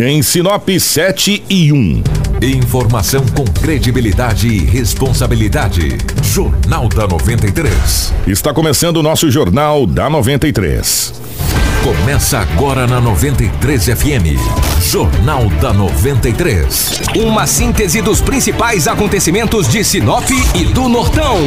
Em Sinop 7 e 1. Informação com credibilidade e responsabilidade. Jornal da 93. Está começando o nosso Jornal da 93. Começa agora na 93 FM. Jornal da 93. Uma síntese dos principais acontecimentos de Sinop e do Nortão,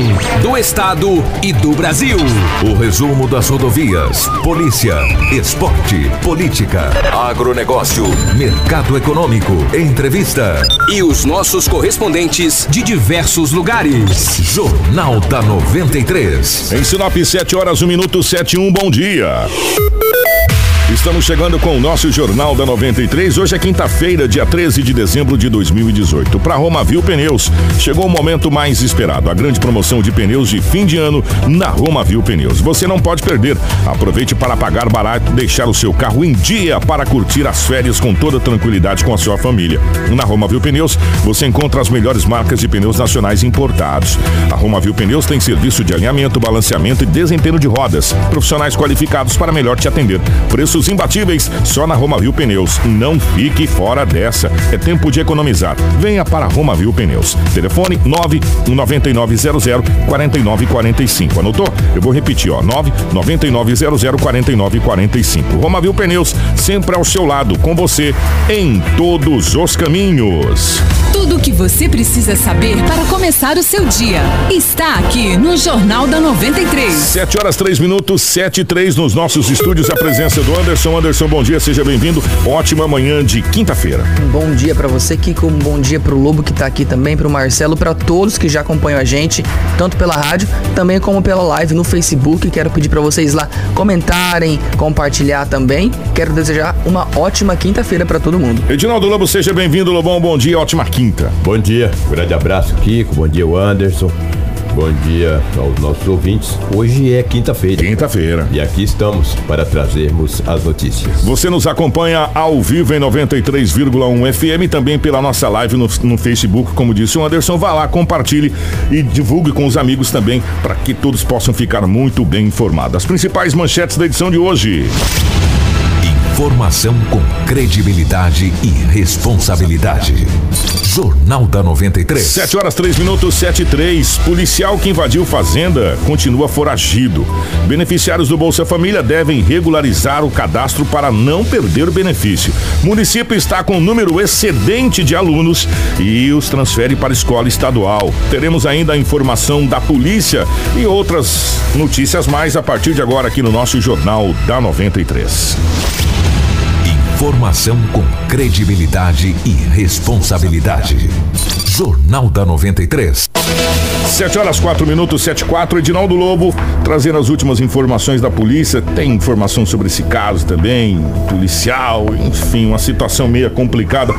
do estado e do Brasil. O resumo das rodovias, polícia, esporte, política, agronegócio, mercado econômico, entrevista. E os nossos correspondentes de diversos lugares. Jornal da 93. Em Sinop 7 horas 1 minuto 71, bom dia. Música Estamos chegando com o nosso Jornal da 93. Hoje é quinta-feira, dia 13 de dezembro de 2018. Para Romavil Pneus, chegou o momento mais esperado, a grande promoção de pneus de fim de ano na Romavil Pneus. Você não pode perder. Aproveite para pagar barato, deixar o seu carro em dia para curtir as férias com toda tranquilidade com a sua família. Na Romavil Pneus, você encontra as melhores marcas de pneus nacionais importados. A Romavil Pneus tem serviço de alinhamento, balanceamento e desempenho de rodas. Profissionais qualificados para melhor te atender. Preços imbatíveis só na Roma Viu Pneus. Não fique fora dessa. É tempo de economizar. Venha para Roma Viu Pneus. Telefone 99900 4945. Anotou? Eu vou repetir, ó. 99900 4945. Roma Viu Pneus, sempre ao seu lado, com você em todos os caminhos. Tudo o que você precisa saber para começar o seu dia está aqui no Jornal da 93. 7 horas 3 minutos, 7 e 3 nos nossos estúdios. A presença do Anderson. Anderson, bom dia, seja bem-vindo. Ótima manhã de quinta-feira. Um bom dia para você, Kiko. Um bom dia pro Lobo que tá aqui também, pro Marcelo, para todos que já acompanham a gente, tanto pela rádio, também como pela live no Facebook. Quero pedir para vocês lá comentarem, compartilhar também. Quero desejar uma ótima quinta-feira para todo mundo. Edinaldo Lobo, seja bem-vindo, Lobão. Bom dia, ótima quinta. Bom dia, grande abraço, Kiko. Bom dia, Anderson. Bom dia aos nossos ouvintes. Hoje é quinta-feira. Quinta-feira. E aqui estamos para trazermos as notícias. Você nos acompanha ao vivo em 93,1 FM, também pela nossa live no, no, Facebook, como disse o Anderson. Vá lá, compartilhe e divulgue com os amigos também, para que todos possam ficar muito bem informados. As principais manchetes da edição de hoje. Informação com credibilidade e responsabilidade. Jornal da 93. 7 horas 3 minutos, 7 e 3. Policial que invadiu fazenda continua foragido. Beneficiários do Bolsa Família devem regularizar o cadastro para não perder o benefício. Município está com número excedente de alunos e os transfere para escola estadual. Teremos ainda a informação da polícia e outras notícias mais a partir de agora aqui no nosso Jornal da 93. Informação com credibilidade e responsabilidade. Jornal da 93. 7 horas 4 minutos, 7 e 4. Edinaldo Lobo trazendo as últimas informações da polícia. Tem informação sobre esse caso também, policial, enfim, uma situação meio complicada.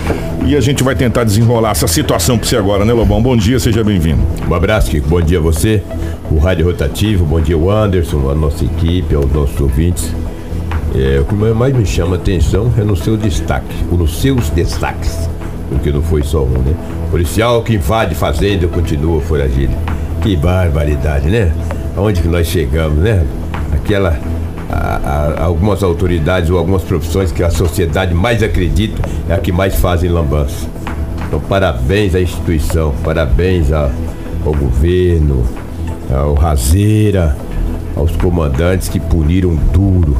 E a gente vai tentar desenrolar essa situação para você agora, né, Lobão? Bom dia, seja bem-vindo. Um abraço, Kiko. Bom dia a você, o Rádio Rotativo, bom dia, o Anderson, a nossa equipe, aos nossos ouvintes. É, o que mais me chama atenção é no seu destaque, ou nos seus destaques, porque não foi só um, né? Policial que invade fazenda continua foragido. Que barbaridade, né? Aonde que nós chegamos, né? Aquela. A, a, algumas autoridades ou algumas profissões que a sociedade mais acredita é a que mais fazem lambança. Então, parabéns à instituição, parabéns a, ao governo, ao Razeira, aos comandantes que puniram duro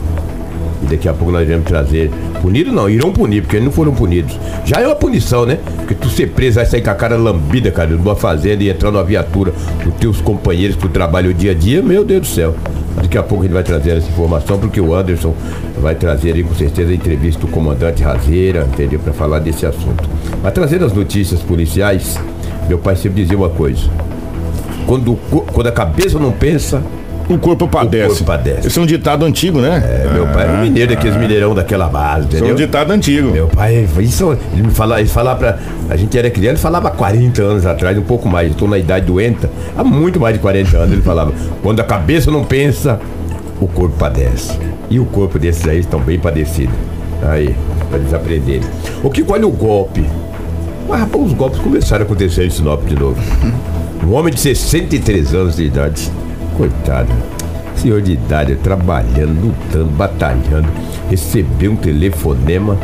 daqui a pouco nós vamos trazer. Punido não, irão punir, porque eles não foram punidos. Já é uma punição, né? Porque tu ser preso, vai sair com a cara lambida, cara, numa fazenda e entrar numa viatura dos teus companheiros que tu trabalha o dia a dia, meu Deus do céu. Daqui a pouco a gente vai trazer essa informação, porque o Anderson vai trazer aí com certeza a entrevista do comandante Razeira, entendeu? Para falar desse assunto. Mas trazendo as notícias policiais, meu pai sempre dizia uma coisa. Quando, quando a cabeça não pensa, o corpo padece. O corpo padece. Esse é um ditado antigo, né? É, meu pai era um mineiro daqueles mineirão daquela base, entendeu? Isso é um ditado antigo. Meu pai, isso, ele me falava, ele falava pra. A gente era criança, ele falava há 40 anos atrás, um pouco mais. Estou na idade doenta, há muito mais de 40 anos, ele falava: quando a cabeça não pensa, o corpo padece. E o corpo desses aí estão bem padecidos. Aí, para eles aprenderem. O que olha o golpe? Mas, rapaz, os golpes começaram a acontecer em Sinop de novo. Um homem de 63 anos de idade Coitado. Senhor de idade, trabalhando, lutando, batalhando, recebeu um telefonema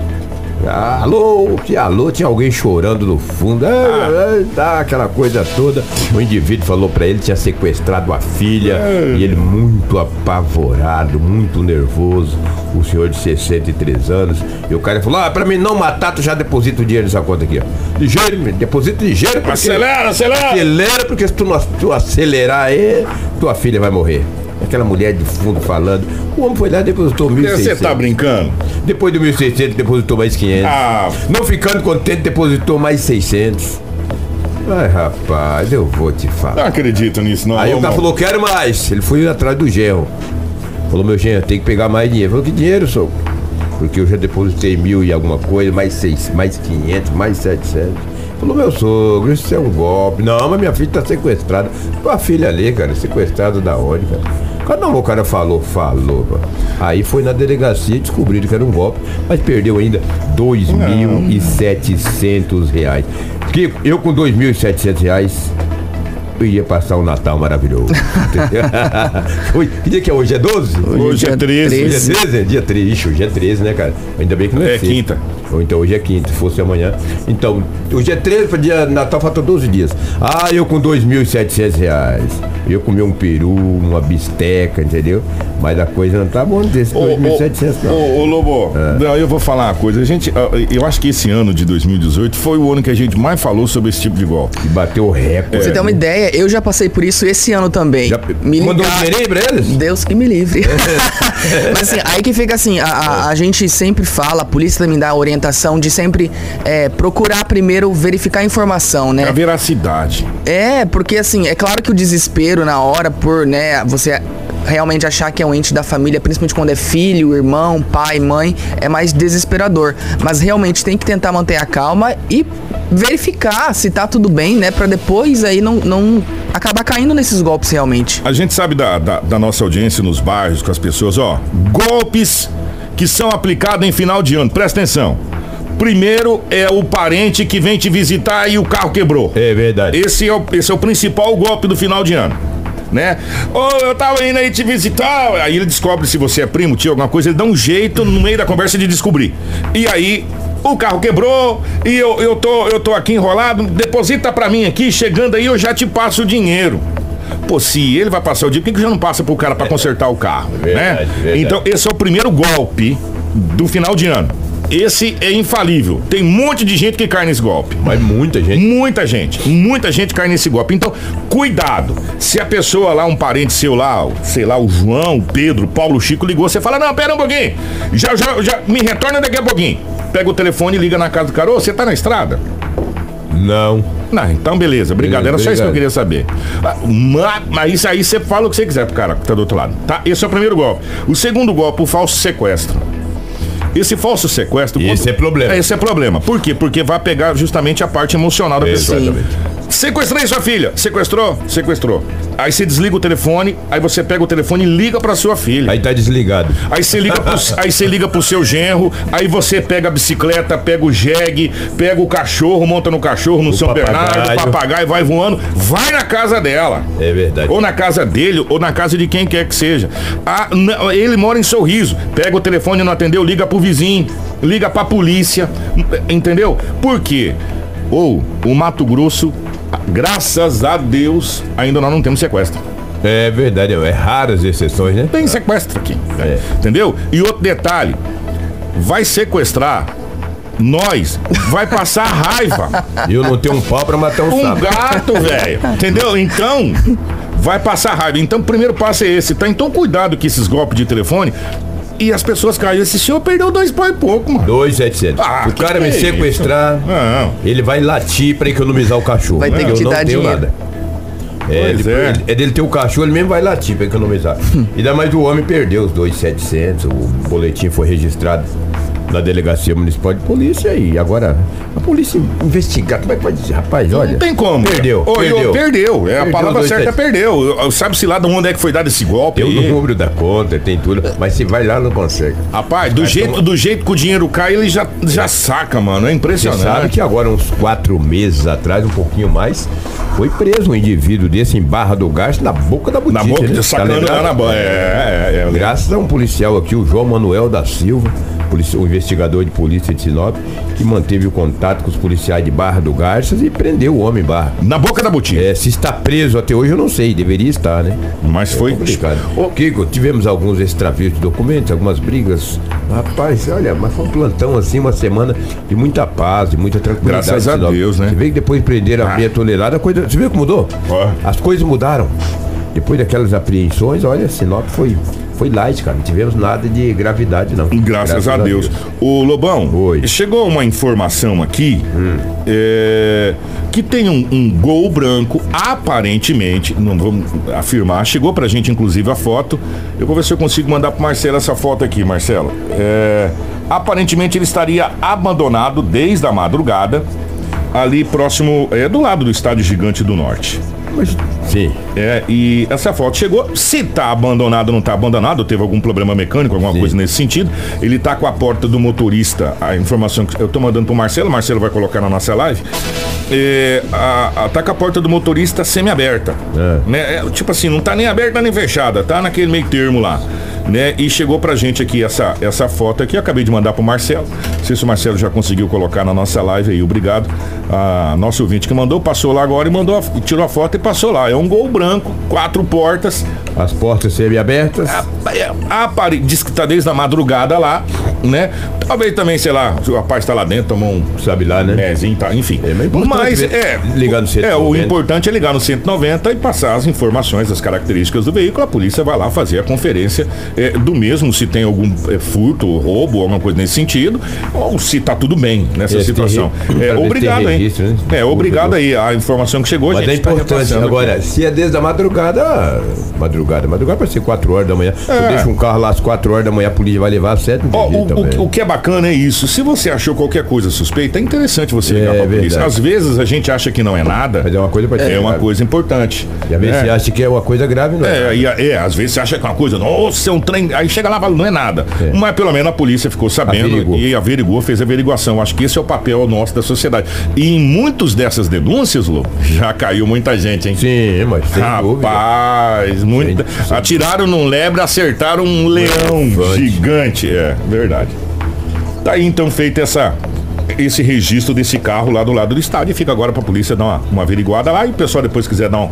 Ah, alô, tinha alô, tinha alguém chorando no fundo. Ah, ah, tá, aquela coisa toda. O indivíduo falou pra ele que tinha sequestrado a filha. E ele muito apavorado, muito nervoso. O senhor de 63 anos. E o cara falou: Ah, pra mim não matar, tu já deposita o dinheiro nessa conta aqui, ó. Ligeiro, deposita ligeiro. porque- Acelera, acelera! Acelera, porque se tu não tu acelerar aí, tua filha vai morrer. Aquela mulher de fundo falando. O homem foi lá e depositou 1.600. Você tá brincando? Depois do 1.600, depositou mais 500. Ah. Não ficando contente, depositou mais 600. Ai, rapaz, eu vou te Não falar. acredito nisso, não. Aí o cara não. falou, quero mais. Ele foi atrás do genro. Falou, meu genro, tem que pegar mais dinheiro. Falou, que dinheiro, sou? Porque eu já depositei mil e alguma coisa, mais seis, mais 500, mais 700. Falou, meu sogro, isso é um golpe. Não, mas minha filha tá sequestrada. Tua filha ali, cara, sequestrada da onde, cara? Cara, Não, o cara falou, falou. pô. Aí foi na delegacia e descobriram que era um golpe, mas perdeu ainda 2.700 reais. Porque eu com 2.700 reais, eu ia passar um Natal maravilhoso. Que dia que é hoje? É 12? Hoje é 13. Hoje é 13? É dia 13. Ixi, hoje é 13, né, cara? Ainda bem que não é, É sexta. quinta. Ou então hoje é quinta, se fosse amanhã. Então, hoje é 13, para dia Natal faltam 12 dias. Ah, eu com 2.700 reais. Eu comi um peru, uma bisteca, entendeu? Mas a coisa não tá boa desse Ô, 2.700 ô, não. ô, ô, Lobo, É. não, eu vou falar uma coisa. A gente, ah, eu acho que esse ano de 2018 foi o ano que a gente mais falou sobre esse tipo de golpe. E bateu o recorde. Pra você ter uma ideia, eu já passei por isso esse ano também. Já Me mandou um dinheirinho pra eles? Deus que me livre. Mas assim, aí que fica assim, a, a- a gente sempre fala, a polícia também dá a orientação de sempre é, procurar primeiro verificar a informação, né? A veracidade. É, porque assim, é claro que o desespero na hora por, né, você realmente achar que é um ente da família, principalmente quando é filho, irmão, pai, mãe, é mais desesperador. Mas realmente tem que tentar manter a calma e verificar se tá tudo bem, né, Pra depois aí não, não acabar caindo nesses golpes realmente. A gente sabe da, da, da nossa audiência nos bairros, com as pessoas, ó. Golpes que são aplicados em final de ano. Presta atenção. Primeiro é o parente que vem te visitar e o carro quebrou. É verdade. Esse é o, esse é o principal golpe do final de ano. Né? Ô, eu tava indo aí te visitar. Aí ele descobre se você é primo, tio, alguma coisa. Ele dá um jeito no meio da conversa de descobrir. E aí, o carro quebrou e eu, eu, tô, eu tô aqui enrolado. Deposita pra mim aqui. Chegando aí, eu já te passo o dinheiro. Pô, se ele vai passar o dinheiro, por que, que já não passa pro cara pra consertar o carro? Verdade, né? verdade. Então, esse é o primeiro golpe do final de ano. Esse é infalível. Tem um monte de gente que cai nesse golpe. Mas muita gente. Muita gente, muita gente cai nesse golpe. Então, cuidado. Se a pessoa lá, um parente seu lá, sei lá, o João, o Pedro, o Paulo o Chico ligou, você fala: Não, pera um pouquinho. Já, já, já, me retorna daqui a pouquinho. Pega o telefone e liga na casa do cara. Ô, você tá na estrada? Não. Não, então beleza, obrigado. Era só isso que eu queria saber. Ah, ma- Mas isso aí você fala o que você quiser pro cara que tá do outro lado, tá? Esse é o primeiro golpe. O segundo golpe, o falso sequestro. Esse falso sequestro. Esse é problema. Esse é problema. Por quê? Porque vai pegar justamente a parte emocional da pessoa. Sequestrei sua filha. Sequestrou? Sequestrou. Aí você desliga o telefone, aí você pega o telefone e liga pra sua filha. Aí tá desligado. Aí você liga pro, aí você liga pro seu genro, aí você pega a bicicleta, pega o jegue, pega o cachorro, monta no cachorro, no São Bernardo, papagaio. papagaio, vai voando, vai na casa dela. É verdade. Ou na casa dele, ou na casa de quem quer que seja. Ah, ele mora em sorriso. Pega o telefone, não atendeu, liga pro vizinho, liga pra polícia. Entendeu? Por quê? Ou o Mato Grosso, graças a Deus, ainda nós não temos sequestro. É verdade, é raras exceções, né? Tem sequestro aqui. É. Entendeu? E outro detalhe: vai sequestrar nós, vai passar raiva. Eu não tenho um pau pra matar um, Um sapo. gato, velho. Entendeu? Então, vai passar raiva. Então, o primeiro passo é esse, tá? Então, cuidado com esses golpes de telefone. E as pessoas caem. Esse senhor perdeu dois pau e pouco, mano. 2,700. Ah, o que cara me é sequestrar, Não. ele vai latir pra economizar o cachorro. Vai ter que eu te não dar tenho dinheiro. nada. É, Pois ele- é. ele- é dele ter o cachorro, ele mesmo vai latir pra economizar. Ainda mais o homem perdeu os 2,700, o boletim foi registrado na Delegacia Municipal de Polícia e agora a polícia investigar. Como é que vai dizer? Rapaz, olha. Não tem como. Perdeu. Ô, perdeu. eu- perdeu. É, a Perdeu palavra dois certa é perdeu. Sabe-se lá de onde é que foi dado esse golpe? Tem o número da conta, tem tudo. Mas se vai lá, não consegue. Rapaz, do Mas jeito, toma- do jeito que o dinheiro cai, ele já, já saca, mano. É Você impressionante. sabe que agora, uns quatro meses atrás, um pouquinho mais, foi preso um indivíduo desse em Barra do Gás na boca da botija. Na boca, né? Tá sacando lembrado? lá na boca. É, é, é. Graças a um policial aqui, o João Manuel da Silva, um investigador de polícia de Sinop, que manteve o contato com os policiais de Barra do Garças e prendeu o homem em Barra. Na boca da botina. É, se está preso até hoje, eu não sei, deveria estar, né? Mas foi. Complicado. Ô, Kiko, tivemos alguns extravios de documentos, algumas brigas. Rapaz, olha, mas foi um plantão assim, uma semana de muita paz, de muita tranquilidade. Graças a Sinop. Deus, né? Você vê que depois prenderam a Ah. meia tonelada, a coisa. Você viu que mudou? Ó. As coisas mudaram. Depois daquelas apreensões, olha, Sinop foi, foi light, cara. Não tivemos nada de gravidade, não. Graças, a, Deus. O Lobão, Oi. Hum. chegou uma informação aqui é, que tem um, um gol branco, aparentemente, não vamos afirmar, chegou pra gente inclusive a foto. Eu vou ver se eu consigo mandar pro Marcelo essa foto aqui, Marcelo. É, aparentemente ele estaria abandonado desde a madrugada, ali próximo, é, do lado do Estádio Gigante do Norte. Mas, sim. É, e essa foto chegou. Se tá abandonado ou não tá abandonado, teve algum problema mecânico, alguma Sim. coisa nesse sentido. Ele tá com a porta do motorista. A informação que eu tô mandando pro Marcelo, Marcelo vai colocar na nossa live. É, a, a- tá com a porta do motorista semi-aberta. É. Né? É, tipo assim, não tá nem aberta nem fechada, tá naquele meio termo lá. Né? E chegou pra gente aqui essa, essa foto aqui, eu acabei de mandar pro Marcelo. Não sei se o Marcelo já conseguiu colocar na nossa live aí, obrigado. A nosso ouvinte que mandou, passou lá agora e mandou, a- tirou a foto e passou lá. É um gol branco, quatro portas. As portas semi-abertas. A, a pare- diz que tá desde a madrugada lá, né? Talvez também, sei lá, o rapaz tá lá dentro, tomou um Sabe lá, né? Mezinho, tá, enfim. É, mas é mas ver- é. ligar no É, o 190. importante é ligar no 190 e passar as informações, as características do veículo. A polícia vai lá fazer a conferência é, do mesmo, se tem algum é, furto, roubo, alguma coisa nesse sentido, ou se tá tudo bem nessa situação. re- É, obrigado registro, né? É, obrigado aí. A informação que chegou, Mas gente. é tá importante. repassando Agora, aqui. se é desde a madrugada, madrugada, madrugada pode ser 4 horas da manhã. É. eu deixo um carro lá às 4 horas da manhã, a polícia vai levar às 7, não tem Ó, jeito o, o- o que é bacana é isso. Se você achou qualquer coisa suspeita, é interessante você ligar É pra polícia. verdade. Às vezes a gente acha que não é nada. Mas é uma coisa É uma grave. coisa importante. E às vezes É. você acha que é uma coisa grave, não É, e, é, às vezes você acha que é uma coisa, nossa, é um trem. Aí chega lá e fala, não é nada. É. Mas pelo menos a polícia ficou sabendo Averigou. e averigou, fez a averiguação. Acho que esse é o papel nosso da sociedade. E em muitos dessas denúncias, Lu, já caiu muita gente, hein? Sim, mas sem dúvida. Rapaz, muita. Sem- Atiraram num lebre, acertaram um leão gigante. É, verdade. Tá aí então feito essa. Esse registro desse carro lá do lado do estádio e fica agora pra polícia dar uma, uma averiguada lá e o pessoal depois quiser dar um-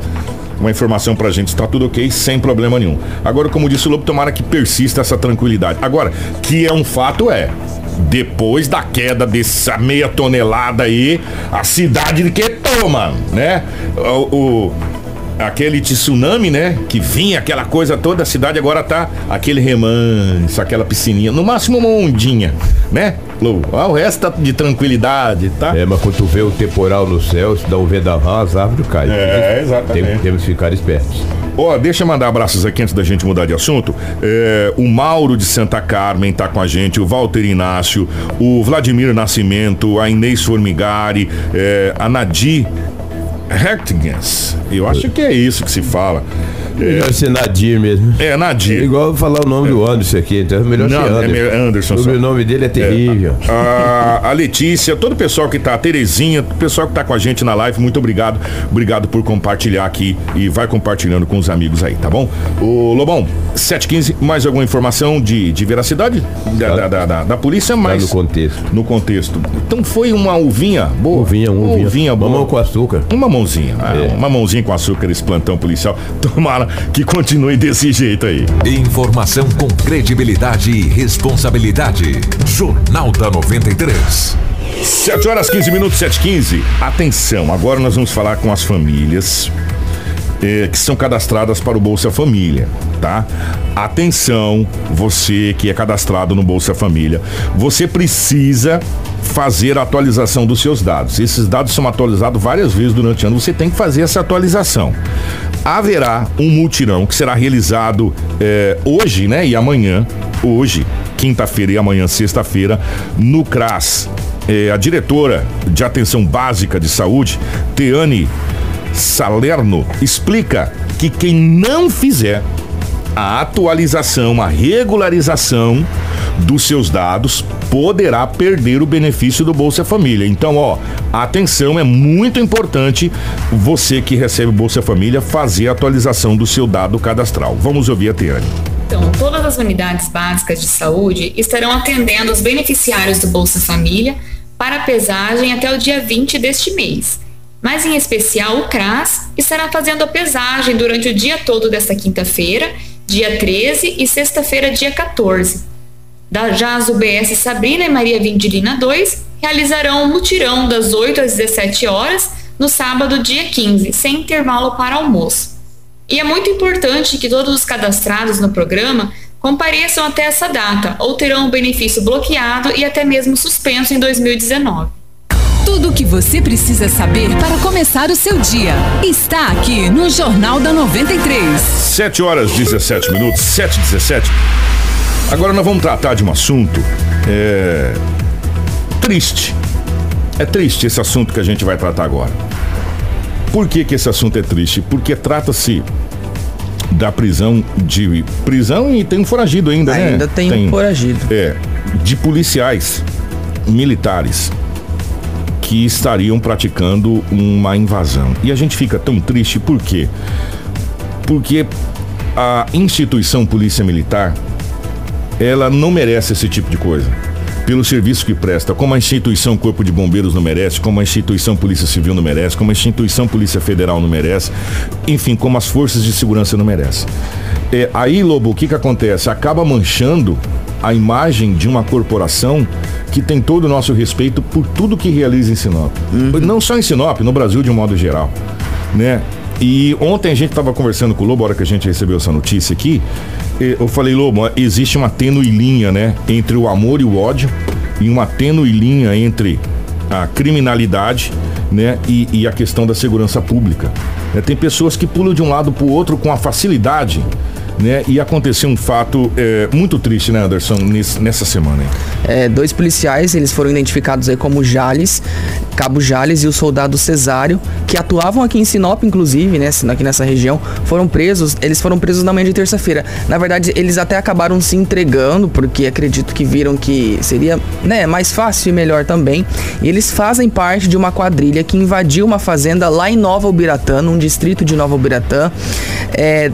uma informação pra gente, está tudo ok, sem problema nenhum. Agora, como disse o Lobo, tomara que persista essa tranquilidade. Agora, que é um fato é, depois da queda dessa meia tonelada aí, a cidade de que toma, né? O, o- aquele tsunami, né? Que vinha aquela coisa toda, a cidade agora tá aquele remanso, aquela piscininha, no máximo uma ondinha, né? Lou? O resto tá de tranquilidade, tá? É, mas quando tu vê o temporal no céu, se dá um vendaval, as árvores caem. É, exatamente. Tem- temos que ficar espertos. Ó, deixa eu mandar abraços aqui antes da gente mudar de assunto. É, o Mauro de Santa Carmen tá com a gente, o Walter Inácio, o Vladimir Nascimento, a Inês Formigari, é, a Nadir Hertigens. Eu acho que é isso que se fala. Melhor ser Nadir mesmo. É, É Nadir. igual falar o nome do Anderson aqui, então é melhor Não, ser é Anderson. melhor Anderson O sobrenome dele é terrível. A, a Letícia, todo o pessoal que tá, a Terezinha, o pessoal que tá com a gente na live, muito obrigado. Obrigado por compartilhar aqui e vai compartilhando com os amigos aí, tá bom? O Lobão, 715, mais alguma informação de, de veracidade da, da, da, da- da polícia, mas. no contexto. No contexto. Então foi uma uvinha boa. Uvinha, um uvinha. Uvinha boa. Mamão com açúcar. Uma mãozinha, ah, É. uma mãozinha com açúcar esse plantão policial. Tomara que continue desse jeito aí. Informação com credibilidade e responsabilidade. Jornal da 93. 7 horas 15 minutos, 7 15 Atenção, agora nós vamos falar com as famílias eh, que são cadastradas para o Bolsa Família, tá? Atenção, você que é cadastrado no Bolsa Família, você precisa fazer a atualização dos seus dados. Esses dados são atualizados várias vezes durante o ano, você tem que fazer essa atualização. Haverá um multirão que será realizado eh, hoje, né? E amanhã, hoje, quinta-feira e amanhã, sexta-feira, no CRAS. Eh, a diretora de Atenção Básica de Saúde, Teane Salerno, explica que quem não fizer a atualização, a regularização, dos seus dados, poderá perder o benefício do Bolsa Família. Então, ó, atenção, é muito importante você que recebe Bolsa Família fazer a atualização do seu dado cadastral. Vamos ouvir a Tiane. Então, todas as unidades básicas de saúde estarão atendendo os beneficiários do Bolsa Família para pesagem até o dia 20 deste mês. Mas, em especial, o CRAS estará fazendo a pesagem durante o dia todo desta quinta-feira, dia 13 e sexta-feira, dia 14. Já as UBS Sabrina e Maria Vindilina 2 realizarão um mutirão das 8 às 17 horas no sábado, dia 15, sem intervalo para almoço. E é muito importante que todos os cadastrados no programa compareçam até essa data ou terão o benefício bloqueado e até mesmo suspenso em 2019. Tudo o que você precisa saber para começar o seu dia está aqui no Jornal da 93. 7 horas 17 minutos, 7 17. Agora nós vamos tratar de um assunto é, triste. É triste esse assunto que a gente vai tratar agora. Por que, que esse assunto é triste? Porque trata-se da prisão de. Prisão e tem um foragido ainda, ainda né? Ainda tem, tem um foragido. É. De policiais militares que estariam praticando uma invasão. E a gente fica tão triste por quê? Porque a instituição Polícia Militar ela não merece esse tipo de coisa pelo serviço que presta, como a instituição Corpo de Bombeiros não merece, como a instituição Polícia Civil não merece, como a instituição Polícia Federal não merece, enfim, como as forças de segurança não merecem. É, aí, Lobo, o que, que acontece? Acaba manchando a imagem de uma corporação que tem todo o nosso respeito por tudo que realiza em Sinop. Uhum. Não só em Sinop, no Brasil de um modo geral. Né? E ontem a gente estava conversando com o Lobo, a hora que a gente recebeu essa notícia aqui. Eu falei, Lobo, existe uma tênue linha, né? Entre o amor e o ódio, e uma tênue linha entre a criminalidade, né? E, e a questão da segurança pública. É, tem pessoas que pulam de um lado para o outro com a facilidade né? E aconteceu um fato é, muito triste, né, Anderson, nessa semana. É, dois policiais, eles foram identificados aí como Jales, Cabo Jales e o soldado Cesário, que atuavam aqui em Sinop, inclusive, né, aqui nessa região, foram presos, eles foram presos na manhã de terça-feira. Na verdade, eles até acabaram se entregando, porque acredito que viram que seria, né, mais fácil e melhor também. E eles fazem parte de uma quadrilha que invadiu uma fazenda lá em Nova Ubiratã, num distrito de Nova Ubiratã. É,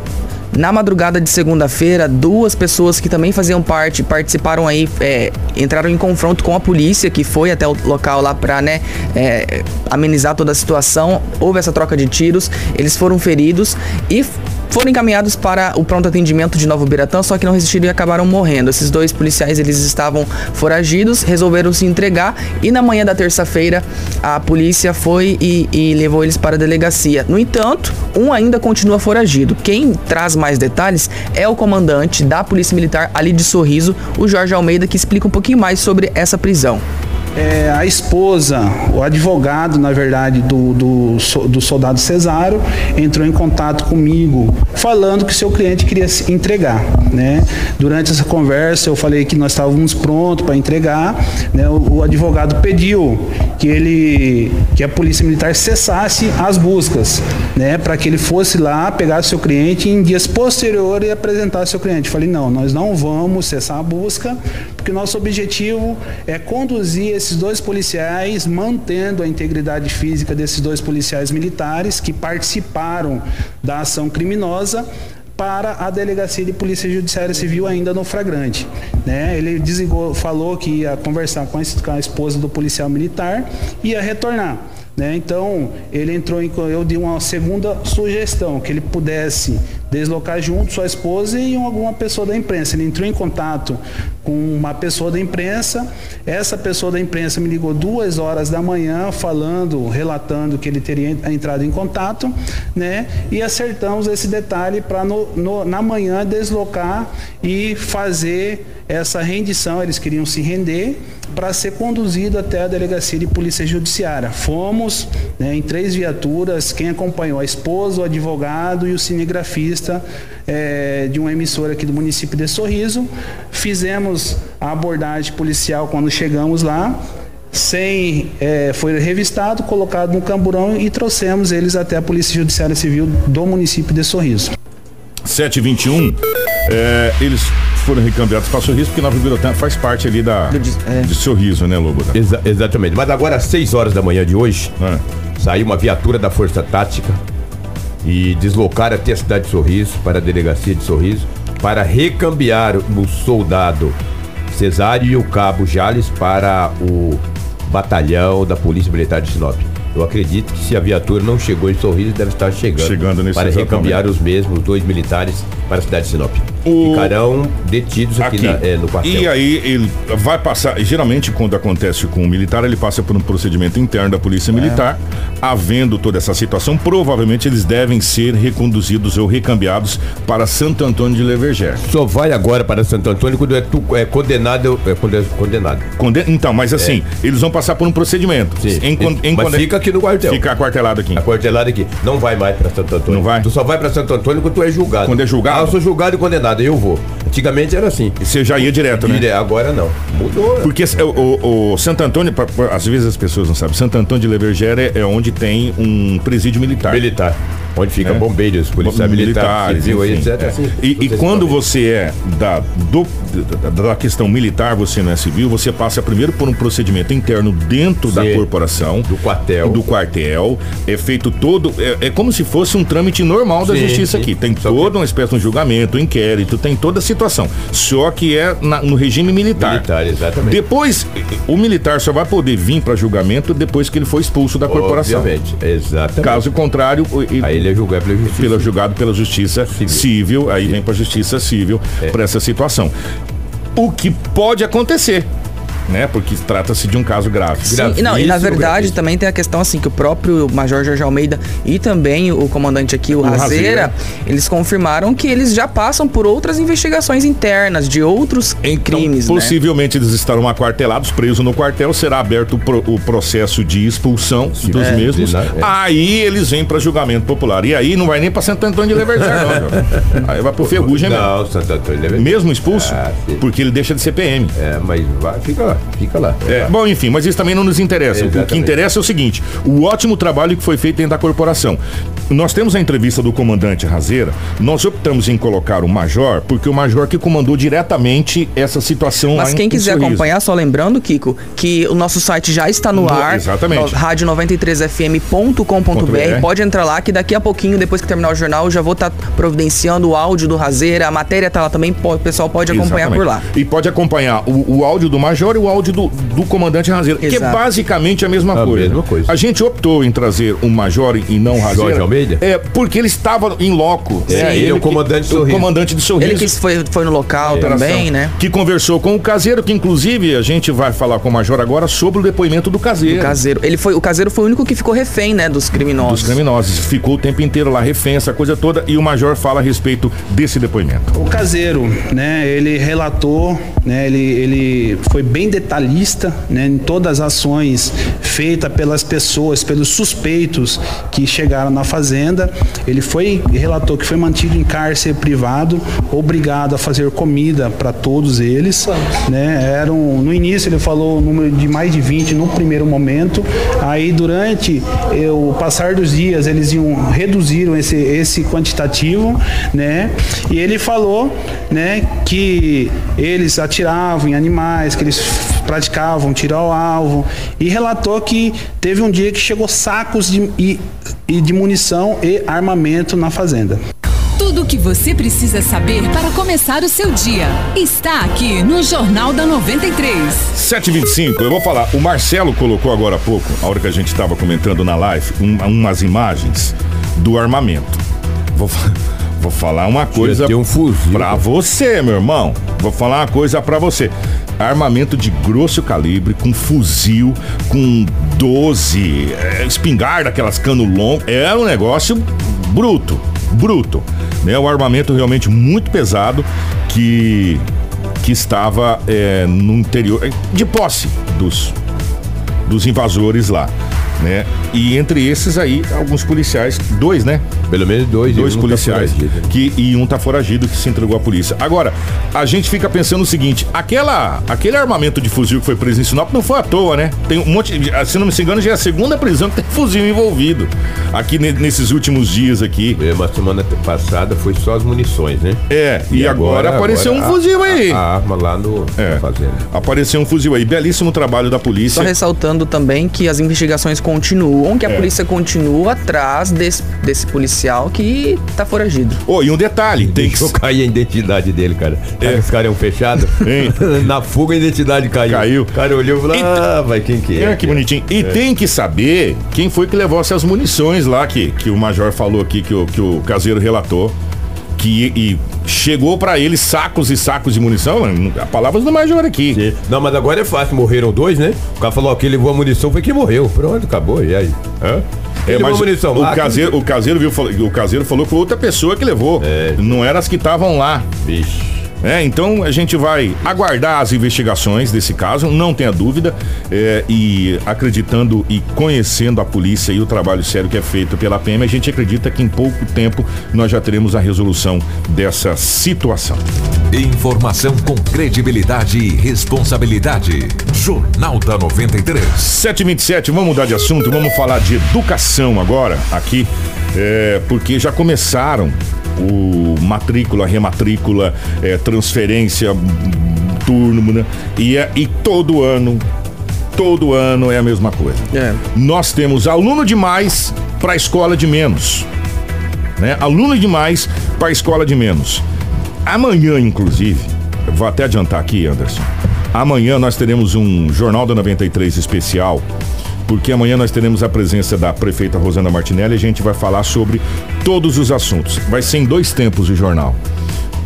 na madrugada de segunda-feira, duas pessoas que também faziam parte, participaram aí, é, entraram em confronto com a polícia, que foi até o local lá para né, é, amenizar toda a situação. Houve essa troca de tiros, eles foram feridos e foram encaminhados para o pronto atendimento de Novo Biratã, só que não resistiram e acabaram morrendo. Esses dois policiais, eles estavam foragidos, resolveram se entregar e na manhã da terça-feira a polícia foi e, e levou eles para a delegacia. No entanto, um ainda continua foragido. Quem traz mais detalhes é o comandante da Polícia Militar ali de Sorriso, o Jorge Almeida, que explica um pouquinho mais sobre essa prisão é, a esposa, o advogado, na verdade, do, do, do, soldado Cesário, entrou em contato comigo falando que seu cliente queria se entregar. Né? Durante essa conversa, eu falei que nós estávamos prontos para entregar. Né? O, o, advogado pediu que ele, que a polícia militar cessasse as buscas, né? para que ele fosse lá, pegasse seu cliente e em dias posteriores apresentasse seu cliente. Eu falei, não, nós não vamos cessar a busca, porque nosso objetivo é conduzir esses dois policiais, mantendo a integridade física desses dois policiais militares que participaram da ação criminosa para a delegacia de polícia judiciária civil ainda no flagrante. Né? Ele falou que ia conversar com a esposa do policial militar e ia retornar. Né? Então, ele entrou em. Eu dei uma segunda sugestão, que ele pudesse deslocar junto sua esposa e alguma pessoa da imprensa. Ele entrou em contato com uma pessoa da imprensa. Essa pessoa da imprensa me ligou duas horas da manhã, falando, relatando que ele teria entrado em contato, né? E acertamos esse detalhe para na manhã deslocar e fazer essa rendição. Eles queriam se render para ser conduzido até a delegacia de polícia judiciária. Fomos né, em três viaturas, quem acompanhou a esposa, o advogado e o cinegrafista é, de uma emissora aqui do município de Sorriso. Fizemos a abordagem policial quando chegamos lá. Sem, é, foi revistado, colocado no camburão e trouxemos eles até a Polícia Judiciária Civil do município de Sorriso. 721, é, eles foram recambiados para Sorriso, porque Nova Biratã faz parte ali da, é. de Sorriso, né, Lobo? Exa- exatamente. Mas agora, às 6 horas da manhã de hoje, É. saiu uma viatura da Força Tática e deslocaram até a cidade de Sorriso, para a delegacia de Sorriso, para recambiar o soldado Cesário e o cabo Jales para o batalhão da Polícia Militar de Sinop. Eu acredito que se a viatura não chegou em Sorriso, deve estar chegando, Chegando nesse para recambiar momento. os mesmos dois militares para a cidade de Sinop. O- Ficarão detidos aqui, Aqui. na- é, no quartel. E aí ele vai passar, geralmente quando acontece com o militar, ele passa por um procedimento interno da Polícia Militar, havendo toda essa situação, provavelmente eles devem ser reconduzidos ou recambiados para Santo Antônio de Leverger. Só vai agora para Santo Antônio quando é, tu- é condenado. É conde- condenado. Conde- Então, mas assim, eles vão passar por um procedimento. Sim. Em, em Mas fica aqui no quartel. Fica aquartelado aqui. Aquartelado aqui. Não vai mais para Santo Antônio. Não vai? Tu só vai para Santo Antônio quando tu é julgado. Quando é julgado? Ah, eu sou julgado e condenado, eu vou. Antigamente era assim. Você já ia direto, né? Dire- Agora não. Mudou. né? Porque o, o- o Santo Antônio, às vezes as pessoas não sabem, Santo Antônio de Leverger é, é onde tem um presídio militar. Militar. Onde fica É. bombeiros, polícia militar, Militares, civil, enfim, etc. é. assim, e, e quando você é da, do- da, da questão militar, você não é civil, você passa primeiro por um procedimento interno dentro da Sim. corporação. Do quartel. Do quartel. É feito todo. É, é como se fosse um trâmite normal da Sim, justiça aqui. Tem Só que- toda uma espécie de um julgamento, um inquérito, tem toda a situação. Só que é na- no regime militar. Militar, exatamente. Depois, o militar só vai poder vir para julgamento depois que ele for expulso da corporação. Obviamente. Exatamente. Caso contrário, ele- ele é julgado pela justiça. pela, julgado pela justiça civil, aí vem para a justiça civil É. para essa situação. O que pode acontecer, né? Porque trata-se de um caso grave. Sim, e não, e na verdade gravíssimo. também tem a questão assim que o próprio Major Jorge Almeida e também o comandante aqui, o, Razeira. Razeira, eles confirmaram que eles já passam por outras investigações internas de outros Então, crimes, né? possivelmente eles estarão aquartelados, presos no quartel, será aberto o, pro- o processo de expulsão dos É, mesmos. de é. Aí eles vêm para julgamento popular. E aí não vai nem para Santo Antônio de Leverger, não. Aí vai pro Ferrugem mesmo. Não, Santo Antônio deve... Mesmo expulso, Ah, sim. porque ele deixa de ser PM. É, mas vai, fica lá, fica lá. É, bom, enfim, mas isso também não nos interessa. O que interessa é o seguinte: o ótimo trabalho que foi feito dentro da corporação. Nós temos a entrevista do comandante Razeira, nós optamos em colocar o major, porque o major que comandou diretamente essa situação Mas em- quem em quiser Sorriso. acompanhar, só lembrando, Kiko, que o nosso site já está no No- ar. exatamente. no- Rádio93fm.com.br. .br. Pode entrar lá, que daqui a pouquinho, depois que terminar o jornal, eu já vou estar providenciando o áudio do Razeira. A matéria tá lá também, o pessoal pode acompanhar Exatamente. por lá. E pode acompanhar o, o áudio do major e o áudio do, do comandante Razeira, que é basicamente a mesma A coisa. mesma coisa. A gente optou em trazer um major e não Razeira. Jorge Almeida? É, porque ele estava em loco. É, ele é o comandante de o Sorriso. comandante de Sorriso. Ele que foi, foi no local também, né? Que conversou com o caseiro, que inclusive a gente vai falar com o Major agora sobre o depoimento do caseiro. O caseiro. Ele foi, o caseiro foi o único que ficou refém, né, dos criminosos. Dos criminosos. Ficou o tempo inteiro lá refém, essa coisa toda, e o Major fala a respeito desse depoimento. O caseiro, né, ele relatou, né, ele, ele foi bem detalhista, né, em todas as ações feitas pelas pessoas, pelos suspeitos que chegaram na fazenda. Ele foi relatou que foi mantido em cárcere privado, obrigado a fazer comida para todos eles, né? Eram no início ele falou o número de mais de 20 no primeiro momento. Aí durante eh, o passar dos dias eles iam reduziram esse esse quantitativo, né? E ele falou, né, que eles atiravam em animais, que eles praticavam tiro ao alvo e relatou que teve um dia que chegou sacos de, e, e de munição e armamento na fazenda. Tudo o que você precisa saber para começar o seu dia está aqui no Jornal da 93. 725, eu vou falar. O Marcelo colocou agora há pouco, a hora que a gente estava comentando na live, um- umas imagens do armamento. Vou, vou falar uma coisa ter um fuzil. pra você, meu irmão. Vou falar uma coisa pra você. Armamento de grosso calibre, com fuzil, com 12, é, espingarda, aquelas cano longo. É um negócio bruto, bruto. Né? O armamento realmente muito pesado que, que estava é, no interior, é, de posse dos, dos invasores lá, né? E entre esses aí, alguns policiais, dois, né? Pelo menos dois. Dois e um tá policiais. foragido. que, e um tá foragido que se entregou à polícia. Agora, a gente fica pensando o seguinte: aquela, aquele armamento de fuzil que foi preso em Sinop não foi à toa, né? Tem um monte. Se não me engano, já é a segunda prisão que tem fuzil envolvido. Aqui ne- nesses últimos dias aqui. É, Uma semana passada foi só as munições, né? É, e, agora, apareceu agora um fuzil a- aí. A, a arma lá no É. fazenda. Apareceu um fuzil aí. Belíssimo trabalho da Só polícia. ressaltando também que as investigações continuam, que a É. polícia continua atrás desse, desse policial que tá foragido. Ô, e um detalhe, tem que. Deixou cair a identidade dele, cara. É. É. Os caras é um fechado. Hein? Na fuga a identidade caiu. Caiu. O cara olhou e falou: Ah, vai, quem que é? É, que bonitinho. E tem que saber quem foi que levou essas munições lá que, que o Major falou aqui, que o, que o caseiro relatou. Que e chegou pra ele sacos e sacos de munição. Palavras do Major aqui. Sim. Não, mas agora é fácil, morreram dois, né? O cara falou ó, que levou a munição, foi quem morreu. Pronto, acabou. E aí? Hã? É, mas a munição? o, Ah, caseiro, o, caseiro viu, falou- o caseiro falou que foi outra pessoa que levou. É. Não eram as que estavam lá. Vixe. É, então a gente vai aguardar as investigações desse caso, não tenha dúvida, é, e acreditando e conhecendo a polícia e o trabalho sério que é feito pela PM, a gente acredita que em pouco tempo nós já teremos a resolução dessa situação. Informação com credibilidade e responsabilidade. Jornal da 93. 727, vamos mudar de assunto, vamos falar de educação agora aqui, é, porque já começaram o matrícula, rematrícula, é, transferência, turno, né? E, é- e todo ano, todo ano é a mesma coisa. É. Nós temos aluno demais para a escola de menos. Né? Aluno demais para a escola de menos. Amanhã, inclusive, vou até adiantar aqui, Anderson. Amanhã nós teremos um Jornal da 93 especial, porque amanhã nós teremos a presença da prefeita Rosana Martinelli e a gente vai falar sobre todos os assuntos. Vai ser em dois tempos o jornal.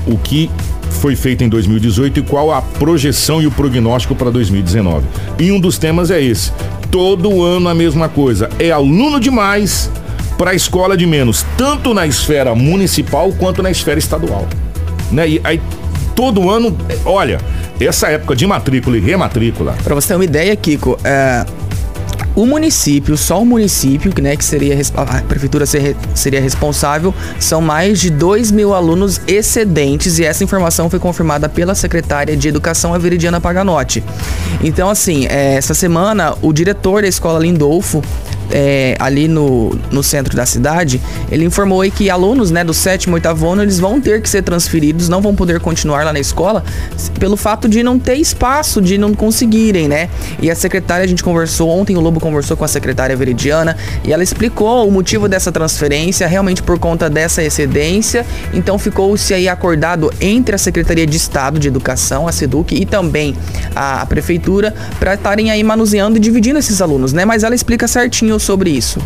O que foi feito em 2018 e qual a projeção e o prognóstico para 2019. E um dos temas é esse. Todo ano a mesma coisa. É aluno demais para a escola de menos, tanto na esfera municipal quanto na esfera estadual. Né? E aí todo ano, olha, essa época de matrícula e rematrícula, Pra você ter uma ideia, Kiko, é, o município, só o município, né, que seria a prefeitura ser- seria responsável, são mais de 2 mil alunos excedentes e essa informação foi confirmada pela secretária de Educação, a Veridiana Paganotti. Então, assim, é, essa semana o diretor da escola Lindolfo é, ali no, no centro da cidade, ele informou aí que alunos né, do sétimo oitavo ano eles vão ter que ser transferidos, não vão poder continuar lá na escola pelo fato de não ter espaço, de não conseguirem, né? E a secretária, a gente conversou ontem, o Lobo conversou com a secretária Veridiana e ela explicou o motivo dessa transferência, realmente por conta dessa excedência. Então ficou-se aí acordado entre a Secretaria de Estado de Educação, a SEDUC, e também a, a Prefeitura, para estarem aí manuseando e dividindo esses alunos, né? Mas ela explica certinho sobre isso.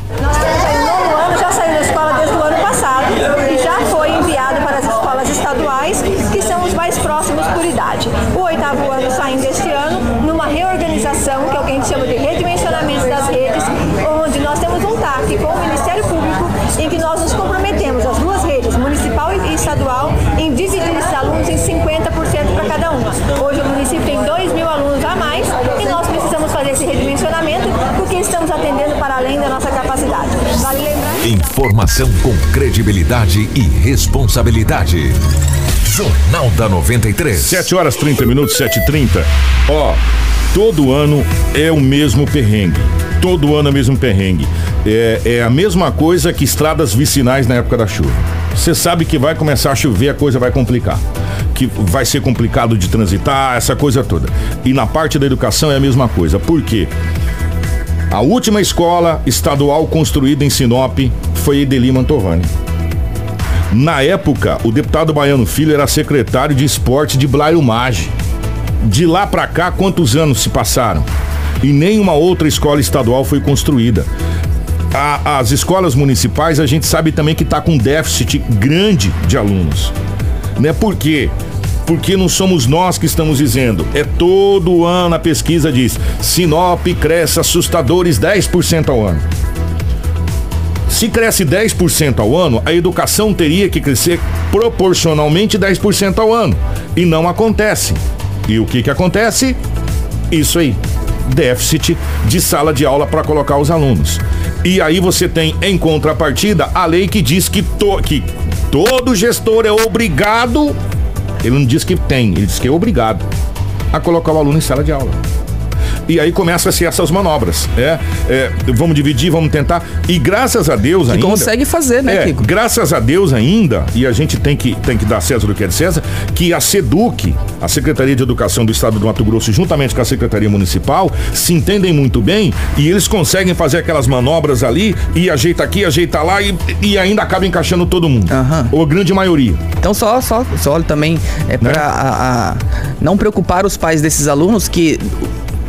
Informação com credibilidade e responsabilidade. Jornal da 93. 7 horas 30 minutos, 7h30. Ó, todo ano é o mesmo perrengue. Todo ano é o mesmo perrengue. É, é a mesma coisa que estradas vicinais na época da chuva. Você sabe que vai começar a chover, a coisa vai complicar. Que vai ser complicado de transitar, essa coisa toda. E na parte da educação é a mesma coisa. Por quê? A última escola estadual construída em Sinop foi Edeli Mantovani. Na época, o deputado Baiano Filho era secretário de esporte de Blairo Maggi. De lá pra cá, quantos anos se passaram? E nenhuma outra escola estadual foi construída. A- as escolas municipais, a gente sabe também que está com déficit grande de alunos. Né? Por quê? Porque não somos nós que estamos dizendo. É todo ano a pesquisa diz: Sinop cresce assustadores 10% ao ano. Se cresce 10% ao ano, a educação teria que crescer proporcionalmente 10% ao ano. E não acontece. E o que que acontece? Isso aí. déficit de sala de aula para colocar os alunos. E aí você tem, em contrapartida, a lei que diz que, to, que todo gestor é obrigado. Ele não diz que tem, ele diz que é obrigado a colocar o aluno em sala de aula. E aí começa-se essas manobras. É, é, vamos dividir, vamos tentar. E graças a Deus Que ainda. consegue fazer, né, É, Kiko? graças a Deus ainda, e a gente tem que, tem que dar César do que é de César, que a SEDUC, a Secretaria de Educação do Estado do Mato Grosso, juntamente com a Secretaria Municipal, se entendem muito bem e eles conseguem fazer aquelas manobras ali e ajeita aqui, ajeita lá e, e ainda acaba encaixando todo mundo. Aham. Ou a grande maioria. Então só, só, só também é Né? para não preocupar os pais desses alunos que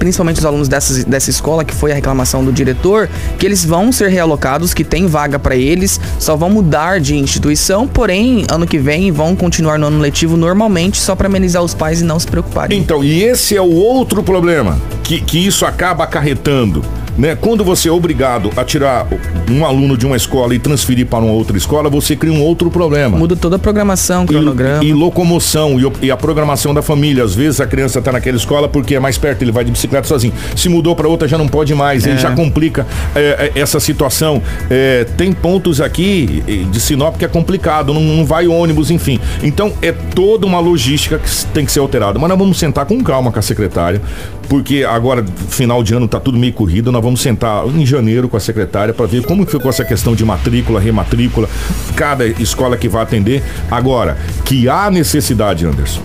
principalmente os alunos dessa, dessa escola que foi a reclamação do diretor, que eles vão ser realocados, que tem vaga para eles, só vão mudar de instituição, porém ano que vem vão continuar no ano letivo normalmente, só para amenizar os pais e não se preocuparem. Então, e esse é o outro problema que, que isso acaba acarretando. Né? Quando você é obrigado a tirar um aluno de uma escola e transferir para uma outra escola, você cria um outro problema. Muda toda a programação, E- cronograma. E, locomoção e, e a programação da família. Às vezes a criança está naquela escola porque é mais perto, ele vai de bicicleta sozinho. Se mudou para outra já não pode mais, É. ele já complica é, é, essa situação. É, tem pontos aqui de Sinop que é complicado, não, não vai ônibus, enfim. Então é toda uma logística que tem que ser alterada. Mas nós vamos sentar com calma com a secretária, porque agora, final de ano, tá tudo meio corrido. Nós vamos sentar em janeiro com a secretária para ver como ficou essa questão de matrícula, rematrícula, cada escola que vai atender. Agora, que há necessidade, Anderson,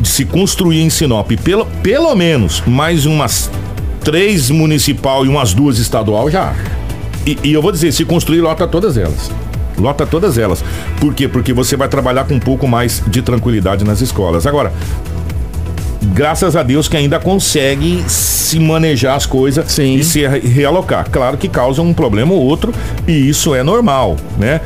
de se construir em Sinop pelo, pelo menos mais umas três municipal e umas duas estadual já. E, e eu vou dizer, se construir, lota todas elas. Lota todas elas. Por quê? Porque você vai trabalhar com um pouco mais de tranquilidade nas escolas. Agora, graças a Deus que ainda consegue se manejar as coisas Sim. e se re- realocar. Claro que causa um problema ou outro e isso é normal, né?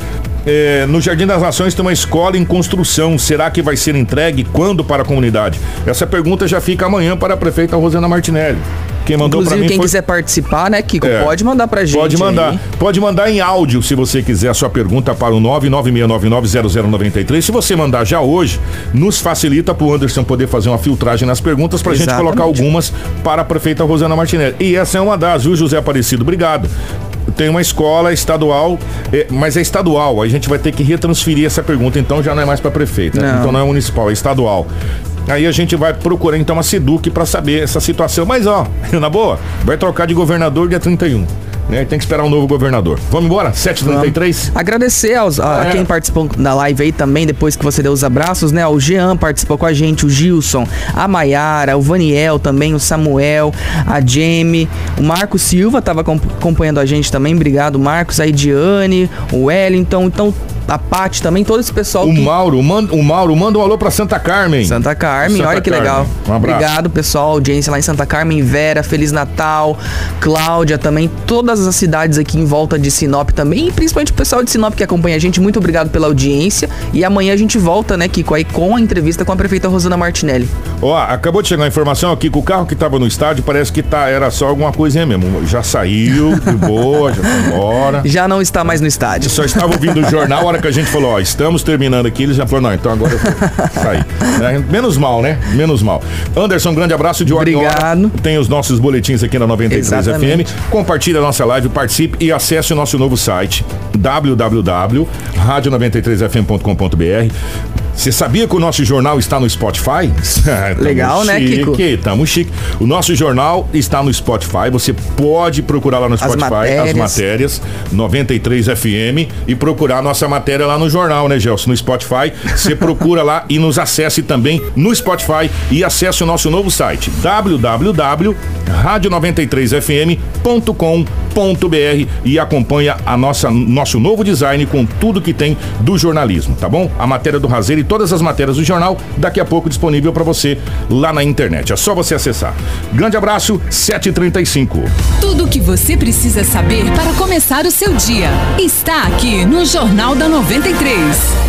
É, no Jardim das Nações tem uma escola em construção. Será que vai ser entregue quando para a comunidade? Essa pergunta já fica amanhã para a prefeita Rosana Martinelli. Quem mandou para Inclusive, mim quem foi quiser participar, né, Kiko, É. pode mandar pra gente. Pode mandar. aí. Pode mandar em áudio se você quiser a sua pergunta para o 996990093. Se você mandar já hoje, nos facilita para o Anderson poder fazer uma filtragem nas perguntas para a gente Exatamente. colocar algumas para a prefeita Rosana Martinelli. E essa é uma das, viu, José Aparecido? Obrigado. Tem uma escola estadual, é, mas é estadual. A gente vai ter que retransferir essa pergunta, então já não é mais para prefeita. Não. Então não é municipal, é estadual. Aí a gente vai procurar então a Seduc para saber essa situação. Mas ó, na boa, vai trocar de governador dia 31. Né? Tem que esperar um novo governador. Vamos embora? 7h33? Agradecer aos, a, a É. quem participou da live aí também, depois que você deu os abraços, né? O Jean participou com a gente, o Gilson, a Maiara, o Vaniel também, o Samuel, a Jamie, o Marco Silva tava acom- acompanhando a gente também, obrigado Marcos, a Ediane, o Wellington, então a Paty também, todo esse pessoal O que... Mauro, manda, o Mauro, manda um alô pra Santa Carmen. Santa Carmen, Santa olha que Carmen. legal. Um abraço. Obrigado, pessoal, audiência lá em Santa Carmen, Vera, Feliz Natal, Cláudia também, todas as cidades aqui em volta de Sinop também, e principalmente o pessoal de Sinop que acompanha a gente, muito obrigado pela audiência. E amanhã a gente volta, né, Kiko, aí com a entrevista com a prefeita Rosana Martinelli. Ó, acabou de chegar a informação aqui que o carro que tava no estádio parece que tá, era só alguma coisinha mesmo. Já saiu, de boa, já foi embora. Já não está mais no estádio. Só estava ouvindo o jornal, a hora que a gente falou, ó, estamos terminando aqui, eles já falaram, não, então agora eu vou sair. É, menos mal, né? Menos mal. Anderson, grande abraço de hora em hora. Obrigado. Tem os nossos boletins aqui na 93 Exatamente. FM. Compartilhe a nossa live, participe e acesse o nosso novo site www.radio93fm.com.br. Você sabia que o nosso jornal está no Spotify? Legal, né, chique, Kiko? Tamo chique. O nosso jornal está no Spotify. Você pode procurar lá no Spotify as matérias. matérias 93 FM e procurar a nossa matéria lá no jornal, né, Gelson? No Spotify. Você procura lá e nos acesse também no Spotify e acesse o nosso novo site www.radio93fm.com.br e acompanha a nossa nosso novo design com tudo que tem do jornalismo, tá bom? A matéria do Razeiro e todas as matérias do jornal daqui a pouco disponível para você lá na internet. É só você acessar. Grande abraço, 7h35. Tudo o que você precisa saber para começar o seu dia está aqui no Jornal da 93.